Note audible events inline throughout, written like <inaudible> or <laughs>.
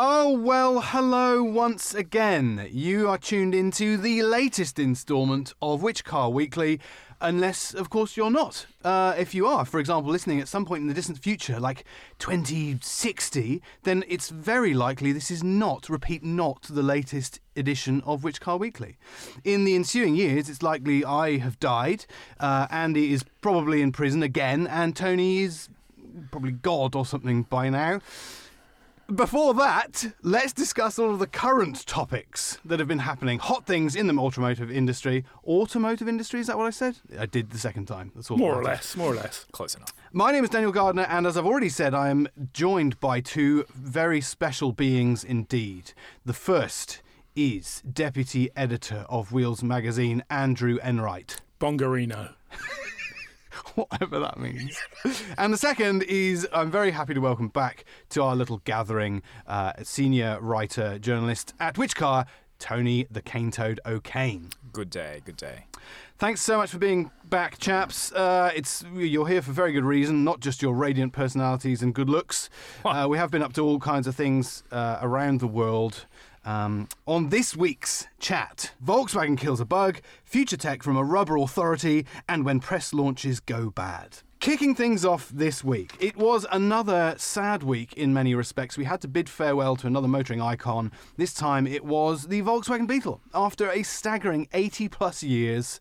Oh, well, hello once again. You are tuned into the latest instalment of Which Car Weekly, unless, of course, you're not. Uh, if you are, for example, listening at some point in the distant future, like 2060, then it's very likely this is not, repeat, not the latest edition of Which Car Weekly. In the ensuing years, it's likely I have died, uh, Andy is probably in prison again, and Tony is probably God or something by now. Before that, let's discuss all of the current topics that have been happening. Hot things in the automotive industry. Automotive industry, is that what I said? I did the second time. That's all. More or less, more or less. Close enough. My name is Daniel Gardner, and as I've already said, I am joined by two very special beings indeed. The first is Deputy Editor of Wheels Magazine, Andrew Enright. Bongarino. <laughs> whatever that means. and the second is I'm very happy to welcome back to our little gathering uh, senior writer journalist at Whichcar, Tony the Cane Toad O'Kane. Good day, good day. Thanks so much for being back, chaps. Uh, it's you're here for very good reason, not just your radiant personalities and good looks. Uh, we have been up to all kinds of things uh, around the world. Um, on this week's chat, Volkswagen kills a bug, future tech from a rubber authority, and when press launches go bad. Kicking things off this week, it was another sad week in many respects. We had to bid farewell to another motoring icon. This time it was the Volkswagen Beetle. After a staggering 80 plus years,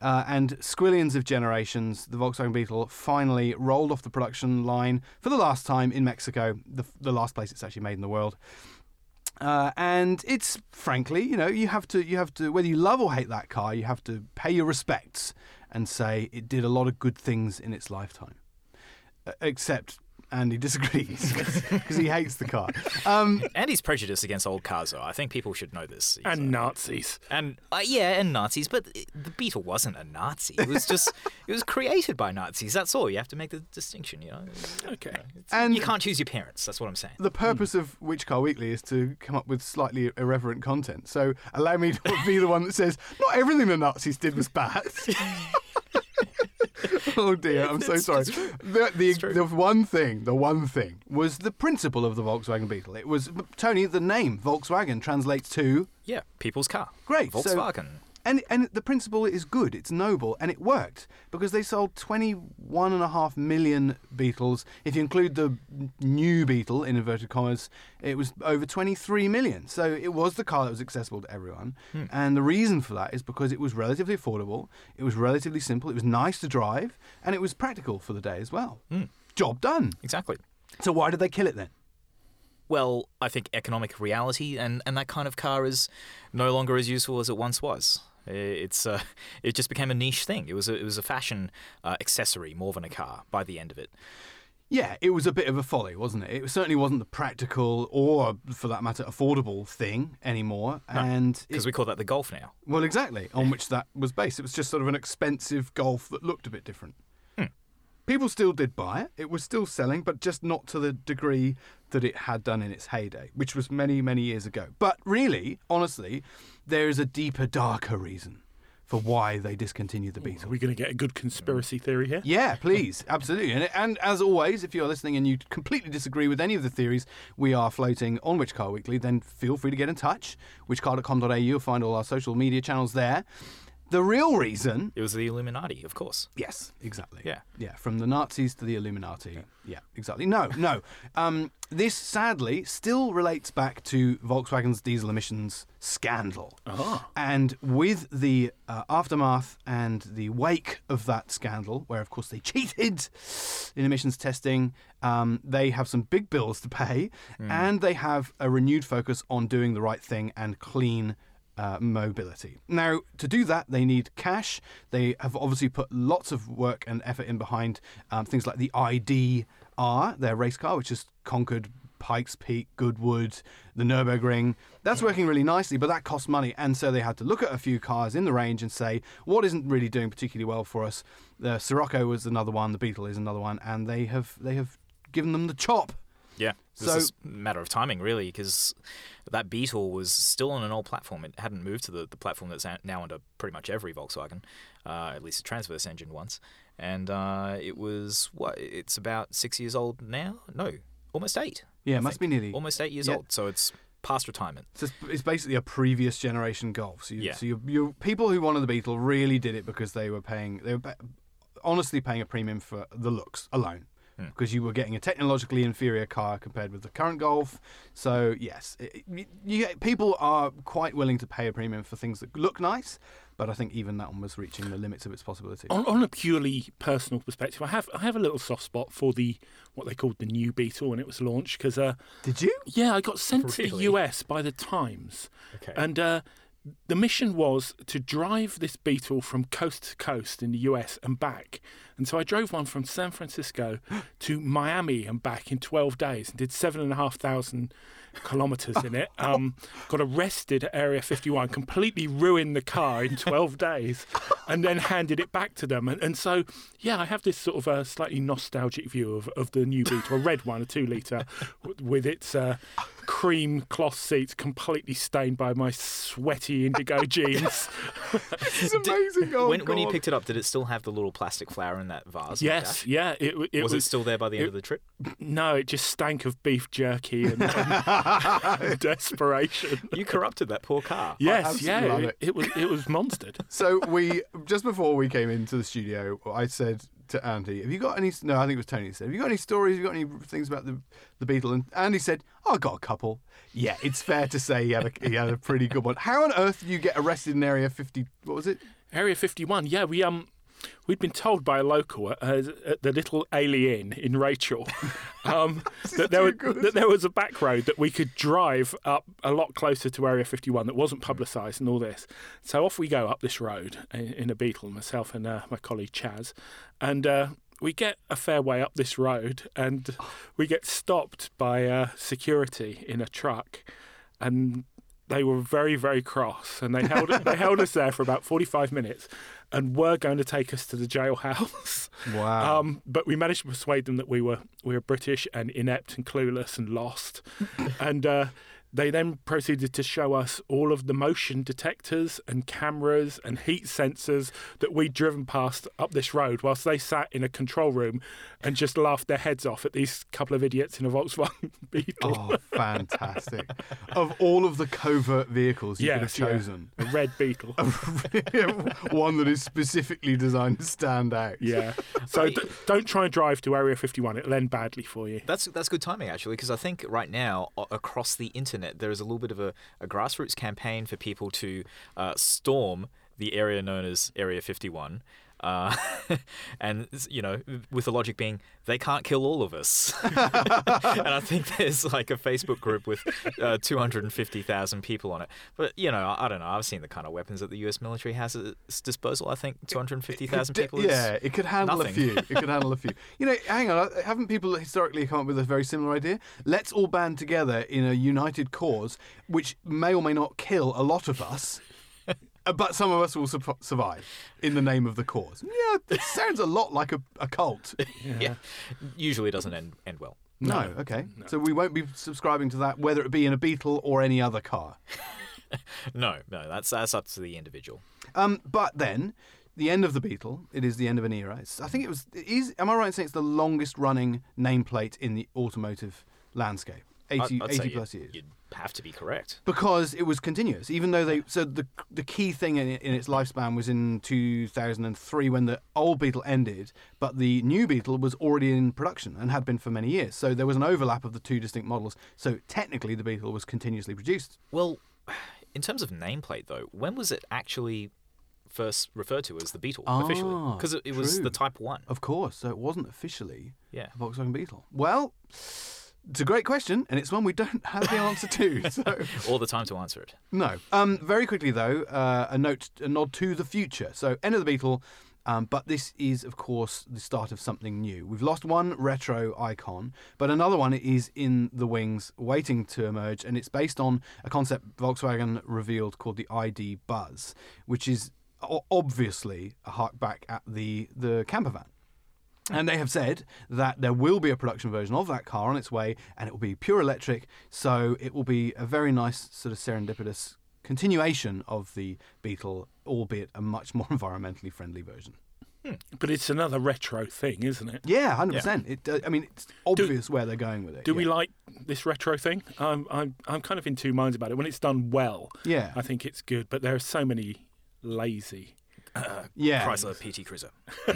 uh, and squillions of generations, the Volkswagen Beetle finally rolled off the production line for the last time in Mexico, the, the last place it's actually made in the world. Uh, and it's frankly, you know, you have to, you have to, whether you love or hate that car, you have to pay your respects and say it did a lot of good things in its lifetime. Uh, except Andy disagrees <laughs> because he hates the car. Um, he's prejudiced against old cars, though. I think people should know this. He's, And uh, Nazis. and uh, yeah, and Nazis, but the Beetle wasn't a Nazi. It was just <laughs> it was created by Nazis. That's all. You have to make the distinction. You know, Okay. It's- And- you can't choose your parents. That's what I'm saying. the purpose of Which Car Weekly is to come up with slightly irreverent content. So allow me to <laughs> be the one that says not everything the Nazis did was bad. <laughs> oh dear, I'm so It's- sorry. The, the, the one thing, the one thing was the principle of the Volkswagen Beetle. It was Tony. The name Volkswagen translates to Yeah, people's car. Great, so- Volkswagen. And and the principle is good. It's noble, and it worked because they sold 21 and a half million Beetles. If you include the new Beetle in inverted commas, it was over 23 million. So it was the car that was accessible to everyone. Hmm. And the reason for that is because it was relatively affordable, it was relatively simple, it was nice to drive, and it was practical for the day as well. Hmm. Job done. exactly. So why did they kill it then? Well, I think economic reality and, and that kind of car is no longer as useful as it once was. It's uh, <laughs> it just became a niche thing. It was a, it was a fashion uh, accessory more than a car by the end of it. Yeah, it was a bit of a folly, wasn't it? It certainly wasn't the practical or, for that matter, affordable thing anymore. And Because we call that the Golf now. Well, exactly, on which that was based. It was just sort of an expensive golf that looked a bit different. People still did buy it. It was still selling, but just not to the degree that it had done in its heyday, which was many, many years ago. But really, honestly, there is a deeper, darker reason for why they discontinued the Are we going to get a good conspiracy theory here? Yeah, <laughs> please, absolutely. And, and as always, if you're listening and you completely disagree with any of the theories we are floating on Which Car Weekly, then feel free to get in touch. Whichcar.com.au, you'll find all our social media channels there. The real reason. It was the Illuminati, of course. Yes, exactly. Yeah. Yeah, from the Nazis to the Illuminati. Yeah, exactly. No, no. Um, this sadly still relates back to Volkswagen's diesel emissions scandal. Ah. And with the uh, aftermath and the wake of that scandal, where of course they cheated in emissions testing, um, they have some big bills to pay, and they have a renewed focus on doing the right thing and clean. Uh, mobility. Now, to do that, they need cash. They have obviously put lots of work and effort in behind um, things like the IDR, their race car, which has conquered Pikes Peak, Goodwood, the Nürburgring. That's working really nicely, but that costs money. And so they had to look at a few cars in the range and say, what isn't really doing particularly well for us? The Scirocco was another one, the Beetle is another one, and they have they have given them the chop. Yeah. So- just a matter of timing, really, because that Beetle was still on an old platform. It hadn't moved to the, the platform that's now under pretty much every Volkswagen, uh, at least a transverse engine once. And uh, it was, what, it's about six years old now? No, almost eight. Yeah, it must be nearly. almost eight years Yeah. old. So it's past retirement. So it's, it's basically a previous generation golf. So, you, Yeah. so you, you people who wanted the Beetle really did it because they were paying, they were honestly paying a premium for the looks alone. Hmm. Because you were getting a technologically inferior car compared with the current Golf, so yes, it, you, you, people are quite willing to pay a premium for things that look nice, but I think even that one was reaching the limits of its possibility. On, on a purely personal perspective, I have I have a little soft spot for the what they called the new Beetle when it was launched because uh, Did you? yeah, I got sent to the US by the Times, Okay. and uh, the mission was to drive this Beetle from coast to coast in the US and back. And so I drove one from San Francisco <gasps> to Miami and back in 12 days and did seven and a half thousand kilometers in it. <laughs> Um, got arrested at Area 51, completely ruined the car in 12 <laughs> days, and then handed it back to them. And, and so, yeah, I have this sort of a slightly nostalgic view of, of the new Beetle, a red one, a two litre, with its uh, cream cloth seats completely stained by my sweaty indigo <laughs> jeans. This is <laughs> amazing. Oh, when, when you picked it up, did it still have the little plastic flower in that vase? in the yes, yeah, it, it was, was. it still there by the end of the trip? no, it just stank of beef jerky and, <laughs> and desperation. You corrupted that poor car. Yes, yeah, absolutely it, it was it was monstered. So we just before we came into the studio, I said to Andy, "Have you got any?" No, I think it was Tony. who Said, "Have you got any stories? Have you got any things about the the Beetle?" And Andy said, oh, "I got a couple." Yeah, it's fair to say he had a he had a pretty good one. How on earth did you get arrested in Area 50? What was it? Area 51. Yeah, we um we'd been told by a local at, uh, at the Little A'Le'Inn in Rachel <laughs> um, that there were, that there was a back road that we could drive up a lot closer to Area 51 that wasn't publicised and all this. So off we go up this road in, in a Beetle, myself and uh, my colleague Chaz, and. Uh, we get a fair way up this road and we get stopped by uh, security in a truck and they were very very cross and they held they held us there for about 45 minutes and were going to take us to the jailhouse <laughs> Wow. um, but we managed to persuade them that we were we were British and inept and clueless and lost <laughs> and uh, they then proceeded to show us all of the motion detectors and cameras and heat sensors that we'd driven past up this road whilst they sat in a control room and just laughed their heads off at these couple of idiots in a Volkswagen <laughs> Beetle. oh, fantastic! of all of the covert vehicles you Yes, could have chosen, A red Beetle. <laughs> one that is specifically designed to stand out. Yeah. So Right. d- don't try and drive to Area 51. It'll end badly for you. That's that's good timing actually, because I think right now across the internet there is a little bit of a, a grassroots campaign for people to uh, storm the area known as Area 51. Uh, <laughs> and you know, with the logic being they can't kill all of us, <laughs> and I think there's like a Facebook group with uh, 250,000 people on it. But you know, I, I don't know. I've seen the kind of weapons that the U.S. military has at its disposal. I think 250,000 people. Yeah, it could handle nothing. a few. It could handle a few. <laughs> You know, hang on. uh, Haven't people historically come up with a very similar idea? Let's all band together in a united cause, which may or may not kill a lot of us. Uh, But some of us will sup- survive in the name of the cause. Yeah, it sounds a lot like a, a cult. <laughs> yeah. Usually doesn't end end well. No, okay. So we won't be subscribing to that, whether it be in a Beetle or any other car. <laughs> No, no, that's that's up to the individual. Um, but then, the end of the Beetle, it is the end of an era. It's, I think it was. It is, am I right in saying it's the longest running nameplate in the automotive landscape? 80, I'd- I'd 80 say plus years. You'd have to be correct. Because it was continuous, even though they. So the the key thing in, in its lifespan was in 2003 when the old Beetle ended, but the new Beetle was already in production and had been for many years. So there was an overlap of the two distinct models. So technically, the Beetle was continuously produced. Well, in terms of nameplate, though, when was it actually first referred to as the Beetle officially? Ah, Because it, it was the Type One. Of course, so it wasn't officially Yeah. a Volkswagen Beetle. Well, it's a great question, and it's one we don't have the answer to. <laughs> So All the time to answer it. no. Um, very quickly though, uh, a note, a nod to the future. So end of the Beetle. Um, but this is, of course, the start of something new. We've lost one retro icon, but another one is in the wings, waiting to emerge, and it's based on a concept Volkswagen revealed called the ID Buzz, which is obviously a hark back at the the camper van. And they have said that there will be a production version of that car on its way, and it will be pure electric. So it will be a very nice sort of serendipitous continuation of the Beetle, albeit a much more <laughs> environmentally friendly version. But it's another retro thing, isn't it? Yeah, hundred percent. It. Uh, I mean, it's obvious where they're going with it. Do yeah. we like this retro thing? I'm, I'm, I'm kind of in two minds about it. When it's done well, Yeah. I think it's good. But there are so many lazy. Uh, yeah. Chrysler PT Cruiser. <laughs>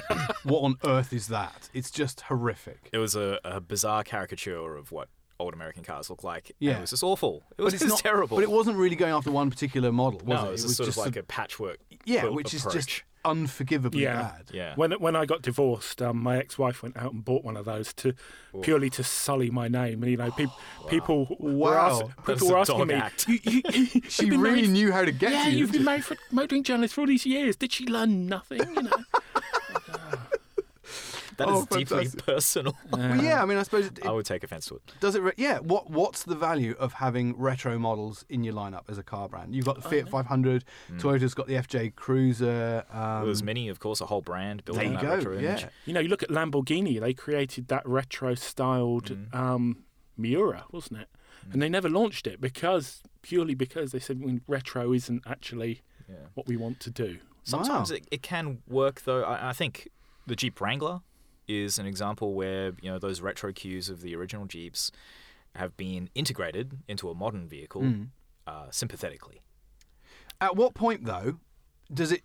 What on earth is that? It's just horrific. It was a, a bizarre caricature of what old American cars look like. Yeah. it was just awful. It was, just not terrible. But it wasn't really going after one particular model, was no, it? it was, it was sort just of like a- a patchwork. yeah, which is just unforgivably Yeah. bad. Yeah. When when I got divorced, um, my ex-wife went out and bought one of those to purely to sully my name. And you know, peop, <gasps> people were, Wow. ask, That's people were asking me, act. "You- you- you- <laughs> She really married- knew how to get Yeah, to you. you've been <laughs> married for motoring journalist for all these years. Did she learn nothing? You know. <laughs> That is Oh, deeply fantastic. personal. Well, yeah, I mean, I suppose it, I would take offense to it. does it. Re- yeah, what what's the value of having retro models in your lineup as a car brand? You've got the Fiat 500, Toyota's got the FJ Cruiser. Um, There's many, of course, a whole brand built there on you that go. retro Yeah, image. You know, you look at Lamborghini. They created that retro-styled um, Miura, wasn't it? And they never launched it because purely because they said well, retro isn't actually Yeah. what we want to do. Sometimes Wow. it, it can work though. I, I think the Jeep Wrangler is an example where you know those retro cues of the original Jeeps have been integrated into a modern vehicle Mm. uh, sympathetically. At what point, though, does it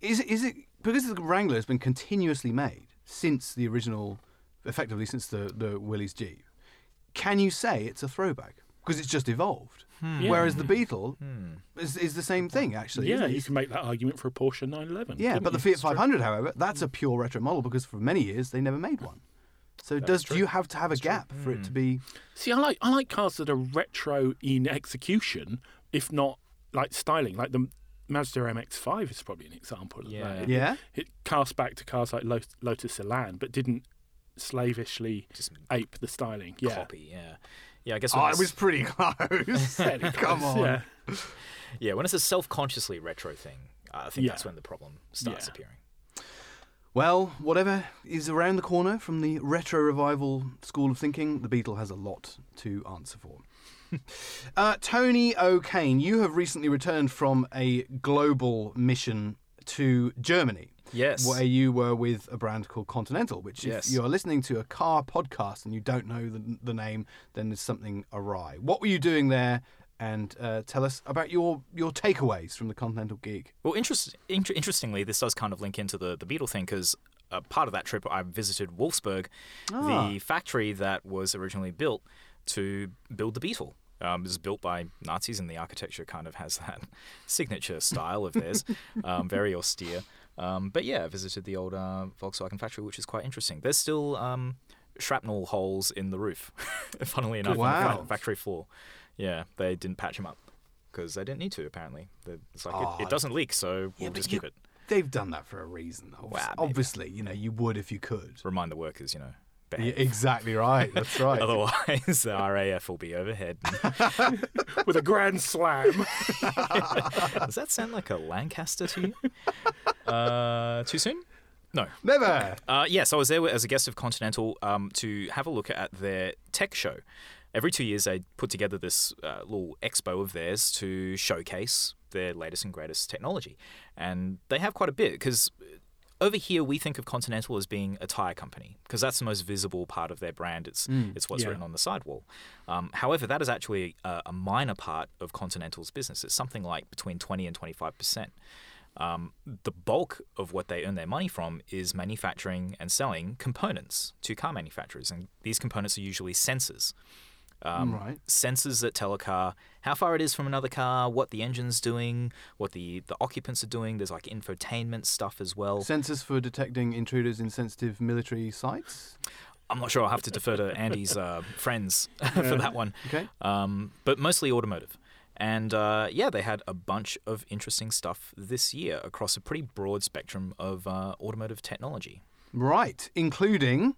is it is it because the Wrangler has been continuously made since the original, effectively since the the Willys Jeep? Can you say it's a throwback because it's just evolved? Hmm. Yeah. Whereas the Beetle Hmm. is, is the same thing actually. yeah, you can make that argument for a Porsche 911. yeah, but the you? Fiat It's true. 500, however, that's a hmm. pure retro model because for many years they never made one. So That does is do you have to have a gap for it to hmm. be? See, I like I like cars that are retro in execution, if not like styling. Like the Mazda MX-5 is probably an example of Yeah. that. Yeah. It cast back to cars like Lot- Lotus Elan, but didn't slavishly Just ape the styling. Yeah, copy, yeah. Yeah, I guess Oh, it was pretty <laughs> close. <laughs> Come on. Yeah. yeah, when it's a self-consciously retro thing, uh, I think Yeah. that's when the problem starts Yeah. appearing. Well, whatever is around the corner from the retro revival school of thinking, the Beetle has a lot to answer for. <laughs> uh, Tony O'Kane, you have recently returned from a global mission to Germany. Yes. Where you were with a brand called Continental, which, if Yes. you are listening to a car podcast and you don't know the, the name, then there's something awry. What were you doing there? And uh, tell us about your, your takeaways from the Continental gig. Well, interest, inter- interestingly, this does kind of link into the, the Beetle thing because uh, part of that trip I visited Wolfsburg, Ah. the factory that was originally built to build the Beetle. Um, it was built by Nazis, and the architecture kind of has that <laughs> signature style of theirs, um, very austere. Um, but yeah, I visited the old uh, Volkswagen factory, which is quite interesting. There's still um, shrapnel holes in the roof, <laughs> funnily enough, on the factory floor. Yeah, they didn't patch them up because they didn't need to. Apparently, it's like Oh, it, it doesn't leak, so we'll just keep it. They've done that for a reason. Obviously, Well, maybe. obviously you know, you would if you could. Remind the workers, you know, Yeah, exactly right. That's <laughs> right. Otherwise, the RAF will be overhead. <laughs> with a grand slam. <laughs> Does that sound like a Lancaster to you? Uh, too soon? No. Never. Uh, yes, I was there as a guest of Continental um, to have a look at their tech show. Every two years, they put together this uh, little expo of theirs to showcase their latest and greatest technology. And they have quite a bit because over here we think of Continental as being a tire company because that's the most visible part of their brand. It's it's what's yeah. written on the sidewall. Um, however, that is actually a, a minor part of Continental's business. It's something like between twenty and twenty five percent. Um, the bulk of what they earn their money from is manufacturing and selling components to car manufacturers, and these components are usually sensors. Um, Right. Sensors that tell a car how far it is from another car, what the engine's doing, what the, the occupants are doing. There's like infotainment stuff as well. Sensors for detecting intruders in sensitive military sites. I'm not sure. I'll have to defer to Andy's uh, friends <laughs> for that one. Okay. Um, but mostly automotive. And uh, yeah, they had a bunch of interesting stuff this year across a pretty broad spectrum of uh, automotive technology. Right, including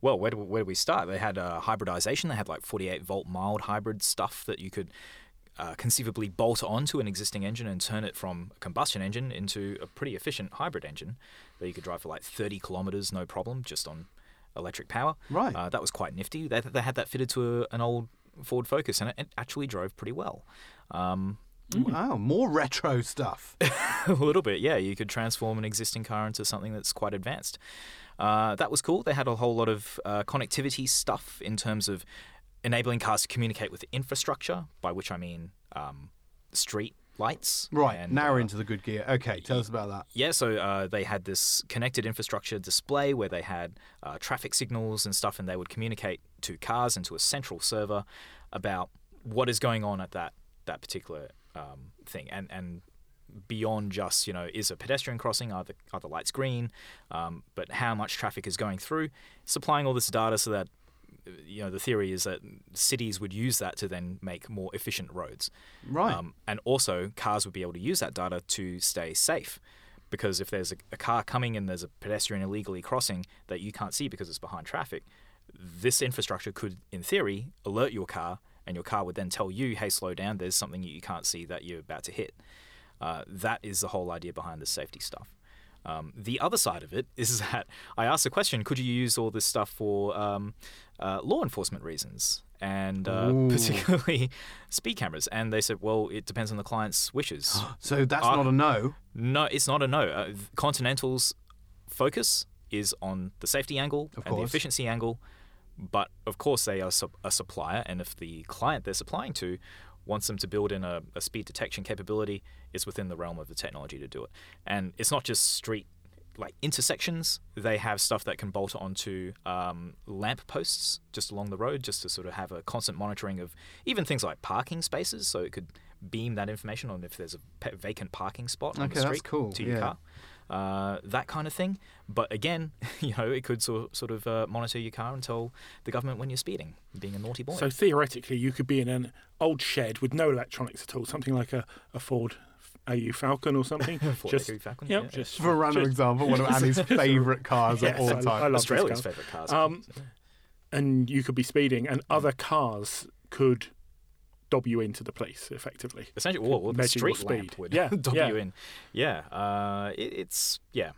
Well, where do, where do we start? They had uh, hybridization. They had like 48 volt mild hybrid stuff that you could uh, conceivably bolt onto an existing engine and turn it from a combustion engine into a pretty efficient hybrid engine that you could drive for like 30 kilometers no problem just on electric power. Right. Uh, that was quite nifty. They, they had that fitted to a, an old Ford Focus and it, it actually drove pretty well. Um, Wow, more retro stuff. <laughs> a little bit, yeah. You could transform an existing car into something that's quite advanced. Uh, that was cool. They had a whole lot of uh, connectivity stuff in terms of enabling cars to communicate with infrastructure, by which I mean um, street lights. Right, and, now we're uh, into the good gear. Okay, tell us about that. Yeah, so uh, they had this connected infrastructure display where they had uh, traffic signals and stuff, and they would communicate to cars and to a central server about what is going on at that that particular um, thing, and and beyond just you know is a pedestrian crossing, are the are the lights green, um, but how much traffic is going through, supplying all this data so that you know the theory is that cities would use that to then make more efficient roads. Right. Um, and also, cars would be able to use that data to stay safe. Because if there's a, a car coming and there's a pedestrian illegally crossing that you can't see because it's behind traffic, this infrastructure could, in theory, alert your car, and your car would then tell you, hey, slow down, there's something you can't see that you're about to hit. Uh, that is the whole idea behind the safety stuff. Um, the other side of it is <laughs> that I asked the question: Could you use all this stuff for um, uh, law enforcement reasons, and uh, particularly <laughs> speed cameras? And they said, "Well, it depends on the client's wishes." <gasps> so that's Uh, not a no. no, it's not a no. Uh, Continental's focus is on the safety angle Of and the efficiency angle, but of course they are a supplier, and if the client they're supplying to wants them to build in a, a speed detection capability, it's within the realm of the technology to do it. And it's not just street like intersections. They have stuff that can bolt onto um, lamp posts just along the road, just to sort of have a constant monitoring of even things like parking spaces. So it could beam that information on if there's a vacant parking spot on Okay, the that's street cool, to your yeah. car. Uh, that kind of thing, but again, <laughs> you know, it could sort sort of uh, monitor your car and tell the government when you're speeding, being a naughty boy. So theoretically, you could be in an old shed with no electronics at all, something like a, a Ford AU Falcon or something. <laughs> Ford just, AU Falcon, yep, yeah. just For a random just- example, one of <laughs> Annie's favourite cars Yes, of all I- time. I love Australia's cars. favourite cars. Um, and you could be speeding, and other cars could dob you into the police effectively. Essentially, well, well, the measure your street lamp speed. would <laughs> Yeah, <laughs> dob yeah. you in. Yeah, uh, it, it's yeah.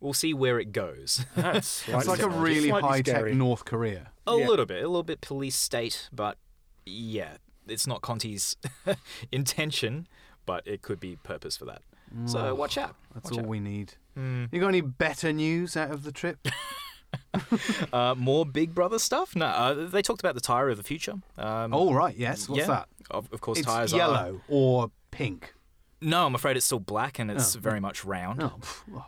We'll see where it goes. <laughs> That's It's like a really slightly high tech. North Korea. a Yeah. little bit, a little bit police state, but yeah, it's not Conti's intention, but it could be purpose for that. So Oh, watch out. That's watch all out. we need. Hmm. You got any better news out of the trip? <laughs> Uh, more Big Brother stuff? No, uh, they talked about the tire of the future. Um, oh, right, yes. What's yeah. that? Of, of course, It's tires are. yellow or pink. No, I'm afraid it's still black and it's Oh. very much round. Oh, <laughs> pff.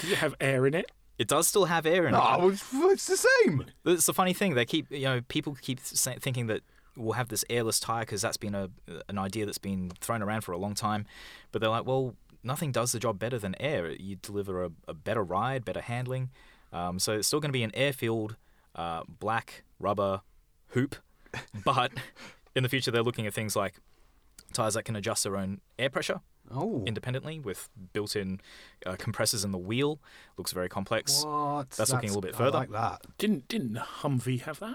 Does it have air in it? It does still have air in it. Oh, it's, it's the same. It's the funny thing. They keep, you know, people keep thinking that we'll have this airless tire because that's been a an idea that's been thrown around for a long time. But they're like, well, nothing does the job better than air. You deliver a, a better ride, better handling. Um, so it's still going to be an air-filled uh, black rubber hoop, <laughs> but in the future they're looking at things like tires that can adjust their own air pressure Oh. independently with built-in uh, compressors in the wheel. Looks very complex. What? That's looking a little bit I further. like that. Didn't didn't Humvee have that?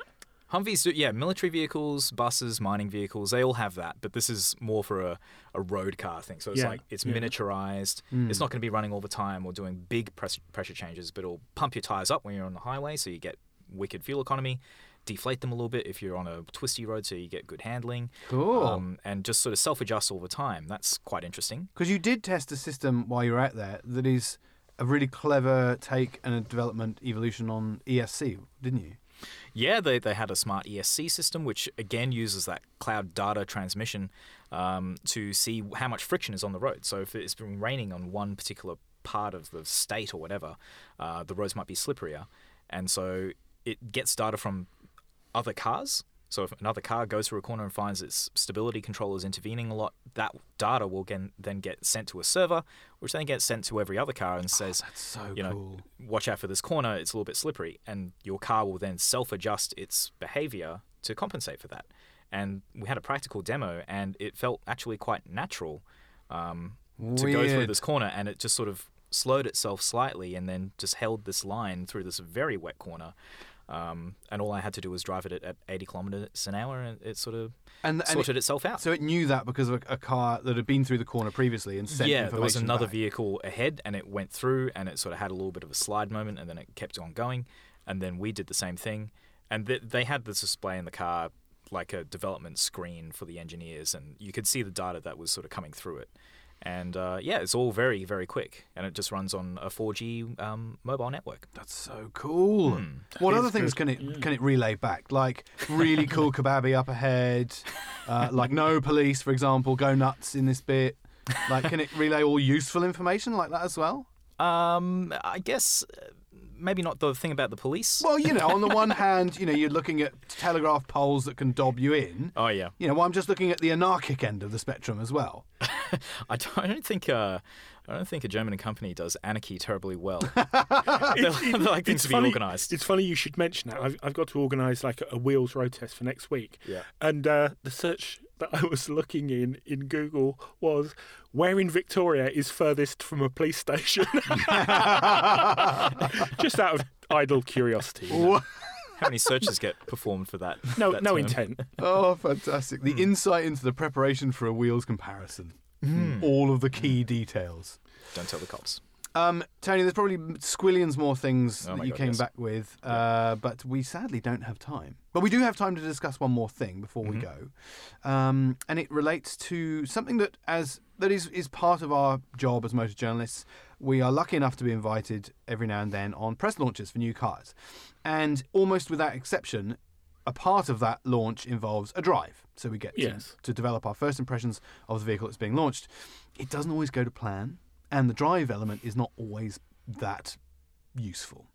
Humvees, do, yeah, military vehicles, buses, mining vehicles, they all have that. But this is more for a, a road car thing. So it's Yeah, like it's yeah. miniaturized. Hmm. It's not going to be running all the time or doing big press, pressure changes, but it'll pump your tires up when you're on the highway, so you get wicked fuel economy. Deflate them a little bit if you're on a twisty road, so you get good handling. Cool. Um, and just sort of self-adjust all the time. That's quite interesting. Because you did test a system while you were out there that is a really clever take and a development evolution on ESC, didn't you? Yeah, they, they had a smart ESC system, which again uses that cloud data transmission um, to see how much friction is on the road. So if it's been raining on one particular part of the state or whatever, uh, the roads might be slipperier. And so it gets data from other cars. So if another car goes through a corner and finds its stability controller is intervening a lot, that data will gen- then get sent to a server, which then gets sent to every other car and says, That's so you know, cool. watch out for this corner, it's a little bit slippery. And your car will then self adjust its behavior to compensate for that. And we had a practical demo, and it felt actually quite natural um, to go through this corner, and it just sort of slowed itself slightly and then just held this line through this very wet corner. Um, and all I had to do was drive it at, at 80 kilometers an hour, and it sort of And, and sorted it, itself out. so it knew that because of a, a car that had been through the corner previously and sent yeah, there was another back. vehicle ahead, and it went through, and it sort of had a little bit of a slide moment, and then it kept on going, and then we did the same thing, and th- they had this display in the car like a development screen for the engineers, and you could see the data that was sort of coming through it. And uh, yeah, it's all very, very quick, and it just runs on a 4G um, mobile network. That's so cool. Hmm. What That other things good. can it Yeah. can it relay back? Like really <laughs> cool kebabi up ahead, uh, like no police, for example, go nuts in this bit. Like, can it relay all useful information like that as well? Um, I guess uh, maybe not the thing about the police. Well, you know, on the one <laughs> hand, you know, you're looking at telegraph poles that can dob you in. Oh yeah, You know, well, I'm just looking at the anarchic end of the spectrum as well. I <laughs> don't, I don't think uh, I don't think a German company does anarchy terribly well. <laughs> they, they like things It's to be funny- organised. It's funny you should mention that. I've, I've got to organise like a, a wheels road test for next week. Yeah. And uh, the search that I was looking in in Google was where in Victoria is furthest from a police station. <laughs> Just out of idle curiosity. you know. <laughs> How many searches get performed for that? No, that no term? intent. Oh, fantastic. The insight into the preparation for a wheels comparison. All of the key details. Don't tell the cops. Um, Tony, there's probably squillions more things Oh that you God, came yes. back with, uh, but we sadly don't have time. But we do have time to discuss one more thing before we Mm-hmm. go, um, and it relates to something that as that is is part of our job as motor journalists. We are lucky enough to be invited every now and then on press launches for new cars, and almost without exception, a part of that launch involves a drive. So we get to- Yes. to develop our first impressions of the vehicle that's being launched. It doesn't always go to plan, and the drive element is not always that useful.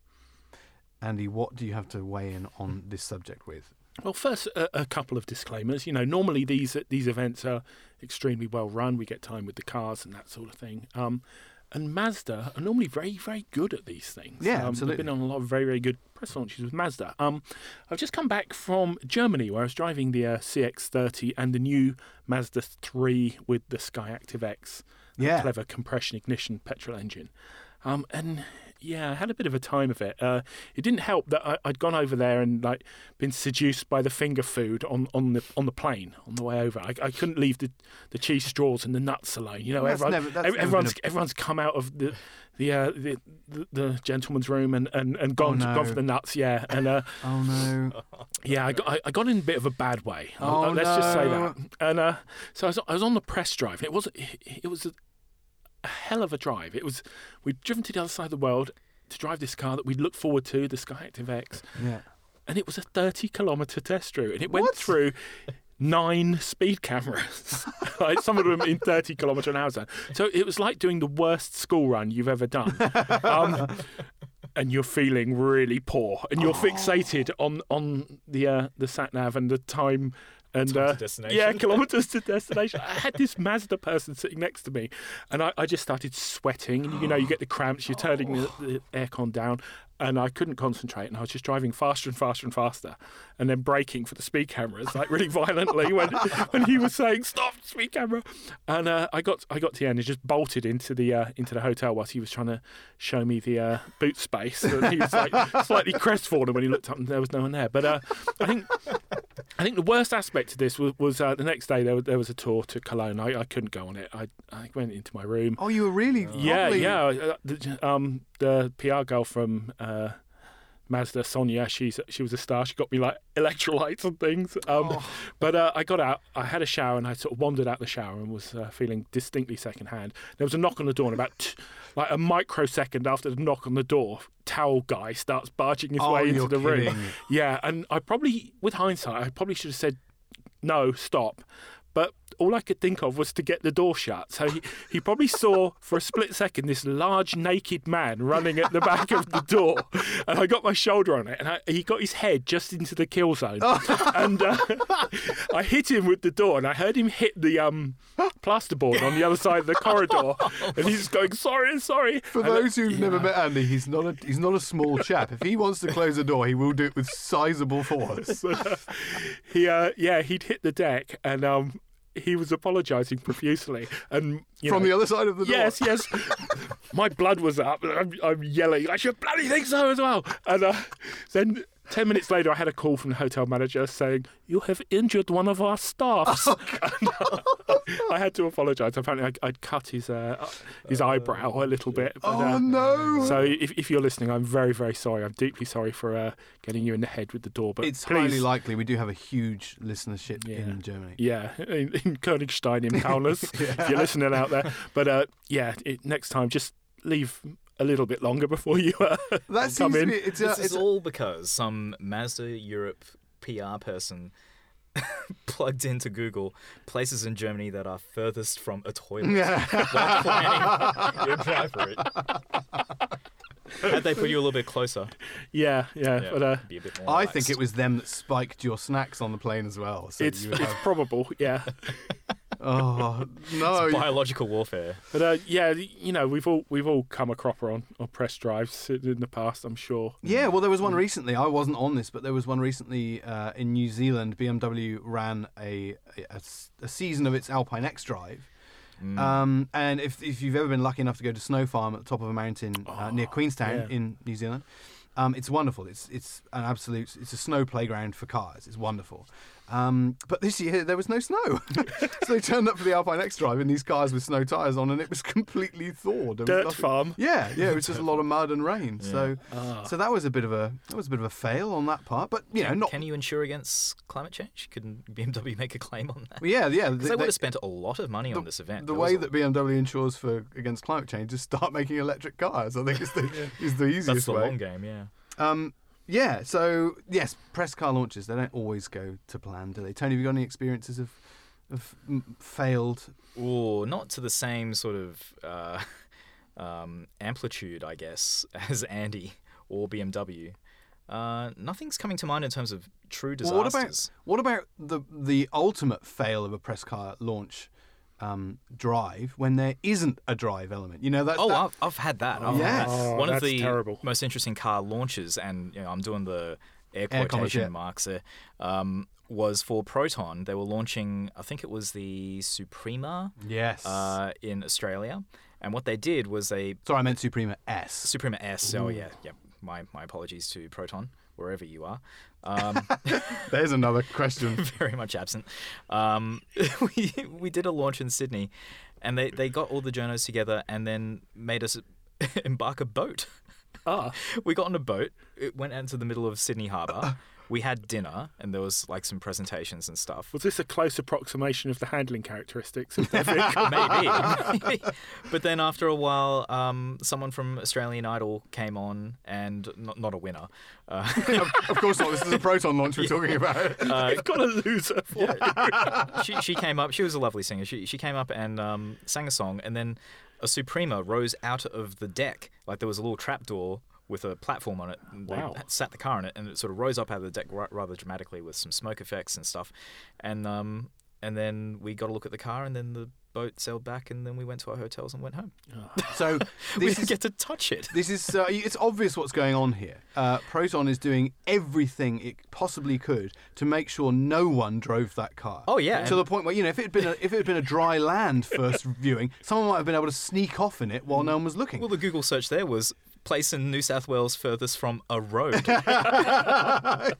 Andy, what do you have to weigh in on this subject with? Well, first, a, a couple of disclaimers. You know, normally these these events are extremely well run. We get time with the cars and that sort of thing. Um, and Mazda are normally very, very good at these things. Yeah, um, absolutely. I've been on a lot of very, very good press launches with Mazda. Um, I've just come back from Germany where I was driving the uh, CX-30 and the new Mazda 3 with the Skyactiv X Yeah. clever compression ignition petrol engine. Um, and yeah, I had a bit of a time of it. Uh, it didn't help that I, I'd gone over there and like been seduced by the finger food on, on the on the plane on the way over. I, I couldn't leave the, the cheese straws and the nuts alone. You know, that's everyone, never- that's ev- never everyone's come out of the the uh, the, the, the gentleman's room and, and, and gone Oh, no. gone for the nuts. Yeah, and uh, <laughs> Oh no! yeah, I got I, I got in a bit of a bad way. Oh, Uh, Let's just say that. And uh, so I was, I was on the press drive, it was it was a, hell of a drive. It was we'd driven to the other side of the world to drive this car that we'd looked forward to, the Skyactiv X, Yeah. and it was a 30 kilometre test route, and it went What? through nine speed cameras, <laughs> <laughs> like some of them in 30 kilometre an hour zone. So it was like doing the worst school run you've ever done. Um, <laughs> and you're feeling really poor, and you're fixated on on the uh, the sat nav and the time. And uh, destination. yeah, kilometers to destination. <laughs> I had this Mazda person sitting next to me, and I, I just started sweating. And you know, you get the cramps. You're turning the, the aircon down, and I couldn't concentrate. And I was just driving faster and faster and faster, and then braking for the speed cameras like really <laughs> violently when when he was saying stop speed camera. And uh, I got I got to the end and just bolted into the uh, into the hotel whilst he was trying to show me the uh, boot space. And he was like <laughs> slightly crestfallen when he looked up and there was no one there. But uh, I think I think the worst aspect of this was, was uh, the next day there, was- there was a tour to Cologne. I, I couldn't go on it. I, I went into my room. Oh, you were really yeah, probably- yeah. uh, um, the PR girl from uh, Mazda, Sonia, she's she was a star. She got me like electrolytes and things. Um, Oh. But uh, I got out. I had a shower and I sort of wandered out the shower and was uh, feeling distinctly secondhand. There was a knock on the door, and about t- <laughs> like a microsecond after the knock on the door, towel guy starts barging his Oh, way into the room. Yeah, and I probably, with hindsight, I probably should have said, no, stop. But all I could think of was to get the door shut. So he, he probably saw for a split second this large naked man running at the back of the door. And I got my shoulder on it, and I, he got his head just into the kill zone. <laughs> and uh, <laughs> I hit him with the door, and I heard him hit the um, plasterboard on the other side of the corridor. And he's going, sorry, sorry. For And, those who've never met Andy, he's not a he's not a small chap. If he wants to close a door, he will do it with sizable force. <laughs> he uh, yeah he'd hit the deck and um he was apologising profusely and you From know, the other side of the door. Yes, yes. <laughs> My blood was up. I'm, I'm yelling. I should bloody think so as well. And uh, then Ten minutes later, I had a call from the hotel manager saying, "You have injured one of our staffs." <laughs> I had to apologise. Apparently, I, I'd cut his uh, his eyebrow a little bit. but, Oh uh, no! So if, if you're listening, I'm very very sorry. I'm deeply sorry for uh, getting you in the head with the door. But it's please, highly likely we do have a huge listenership Yeah. in Germany. Yeah, <laughs> in, in Königstein in <laughs> Taunus, if you're listening out there. But uh, yeah, it, next time just leave a little bit longer before you uh, That come seems to in. be. It's, a, This it's is all because some Mazda Europe PR person <laughs> plugged into Google places in Germany that are furthest from a toilet yeah. while planning <laughs> your drive route. Had they put you a little bit closer, Yeah, yeah. yeah, But uh, be a bit more I think it was them that spiked your snacks on the plane as well. So it's you would it's probable. Yeah. <laughs> oh <laughs> no! biological warfare. But uh, yeah, you know, we've all we've all come a cropper on, on press drives in the past. I'm sure. Yeah, well, there was one recently. I wasn't on this, but there was one recently uh, in New Zealand. BMW ran a, a, a season of its Alpine xDrive. Mm. Um, and if, if you've ever been lucky enough to go to Snow Farm at the top of a mountain uh, near Oh, Queenstown yeah. in New Zealand, um, it's wonderful. It's it's an absolute. It's a snow playground for cars. It's wonderful. Um, but this year there was no snow, <laughs> so they turned up for the Alpine xDrive in these cars with snow tyres on, and it was <laughs> completely thawed. There Dirt farm. Yeah, yeah, it was just a lot of mud and rain. So, Ah. so that was a bit of a that was a bit of a fail on that part. But you know, not Can you insure against climate change? Couldn't BMW make a claim on that? Well, yeah, yeah. They- they would have spent a lot of money on this event. the way that BMW insures for against climate change is start <laughs> making electric cars. I think is the is the easiest that's the way. long game, yeah. Um, yeah. So yes, press car launches they don't always go to plan, do they? Tony, have you got any experiences of of failed? Or not to the same sort of uh, <laughs> um, amplitude, I guess, <laughs> as Andy or BMW. Uh, nothing's coming to mind in terms of true Well, disasters. what about what about the the ultimate fail of a press car launch? Um, drive when there isn't a drive element, you know that. Oh, that, I've, I've had that. I've Yes. had that. Oh, One of that's the terrible. most interesting car launches, and you know, I'm doing the air Air commas, quotation yeah. marks there, um, was for Proton. They were launching, I think it was the Suprema yes. uh, in Australia. And what they did was they Sorry, I meant Suprema S. Suprema S. Oh yeah, yeah. My my apologies to Proton, wherever you are. Um, <laughs> There's another question. <laughs> very much absent. Um, <laughs> we we did a launch in Sydney, and they, they got all the journos together and then made us embark a boat. Ah. We got on a boat. It went out into the middle of Sydney Harbour. We had dinner, and there was like some presentations and stuff. Was this a close approximation of the handling characteristics of <laughs> the vehicle? Maybe. <laughs> but then after a while, um, someone from Australian Idol came on, and not, not a winner. Uh, of course not. This is a proton launch we're <laughs> talking about. uh, Got a loser for it. she, she came up. She was a lovely singer. She she came up and um, sang a song, and then a Suprema rose out of the deck. Like there was a little trap door with a platform on it. They Wow. sat the car in it, and it sort of rose up out of the deck ra- rather dramatically with some smoke effects and stuff. And um and then we got a look at the car, and then the boat sailed back, and then we went to our hotels and went home. So <laughs> we this didn't is get to touch it. this is uh, it's obvious what's going on here. Uh, Proton is doing everything it possibly could to make sure no one drove that car. Oh, yeah, To the point where you know if it had been a, if it had been a dry land <laughs> first viewing, someone might have been able to sneak off in it while no one was looking. Well, the Google search there was place in New South Wales furthest from a road. <laughs> <laughs> I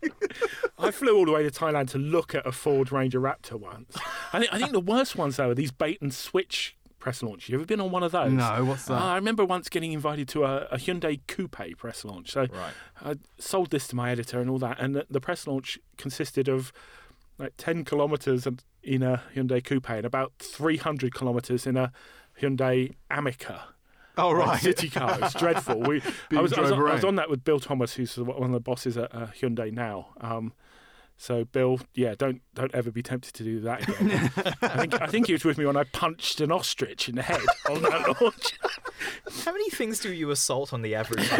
flew all the way to Thailand to look at a Ford Ranger Raptor once. I think I think the worst ones though are these bait and switch press launch. You ever been on one of those? No, what's that? Ah, I remember once getting invited to a, a Hyundai Coupe press launch. So Right. I sold this to my editor and all that, and the, the press launch consisted of like 10 kilometres in a Hyundai Coupe and about 300 kilometres in a Hyundai Amica. Oh like right. city car. <laughs> It's dreadful. We, I, was, I, was, on- I was on that with Bill Thomas, who's one of the bosses at uh, Hyundai now. Um, so Bill, yeah, don't don't ever be tempted to do that again. <laughs> I think I think he was with me when I punched an ostrich in the head on that <laughs> launch. How many things do you assault on the average?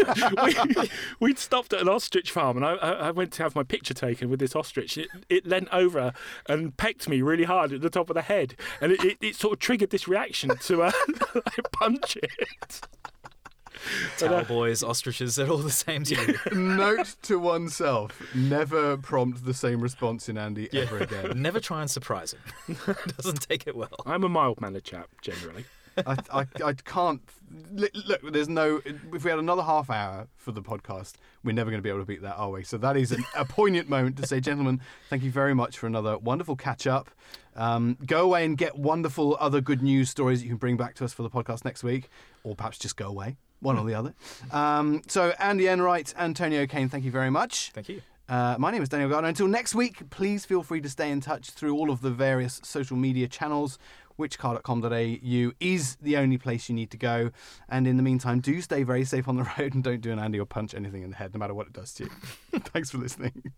<laughs> we, we'd stopped at an ostrich farm, and I, I, I went to have my picture taken with this ostrich. It, it leant over and pecked me really hard at the top of the head, and it, it, it sort of triggered this reaction to uh, punch it. Towel boys, ostriches, they're all the same to you. <laughs> Note to oneself: never prompt the same response in Andy ever again. <laughs> Never try and surprise him. <laughs> Doesn't take it well. I'm a mild mannered chap generally. I, I, I can't. Look, there's no. If we had another half hour for the podcast, we're never going to be able to beat that, are we? So that is an, a poignant moment to say, gentlemen, thank you very much for another wonderful catch up. Um, go away and get wonderful other good news stories that you can bring back to us for the podcast next week, or perhaps just go away, one or the other. Um, so Andy Enright, Antonio Kane, thank you very much. Thank you. Uh, my name is Daniel Gardner. Until next week, please feel free to stay in touch through all of the various social media channels. Whichcar.com.au is the only place you need to go. And in the meantime, do stay very safe on the <laughs> road and don't do an Andy or punch anything in the head, no matter what it does to you. <laughs> Thanks for listening.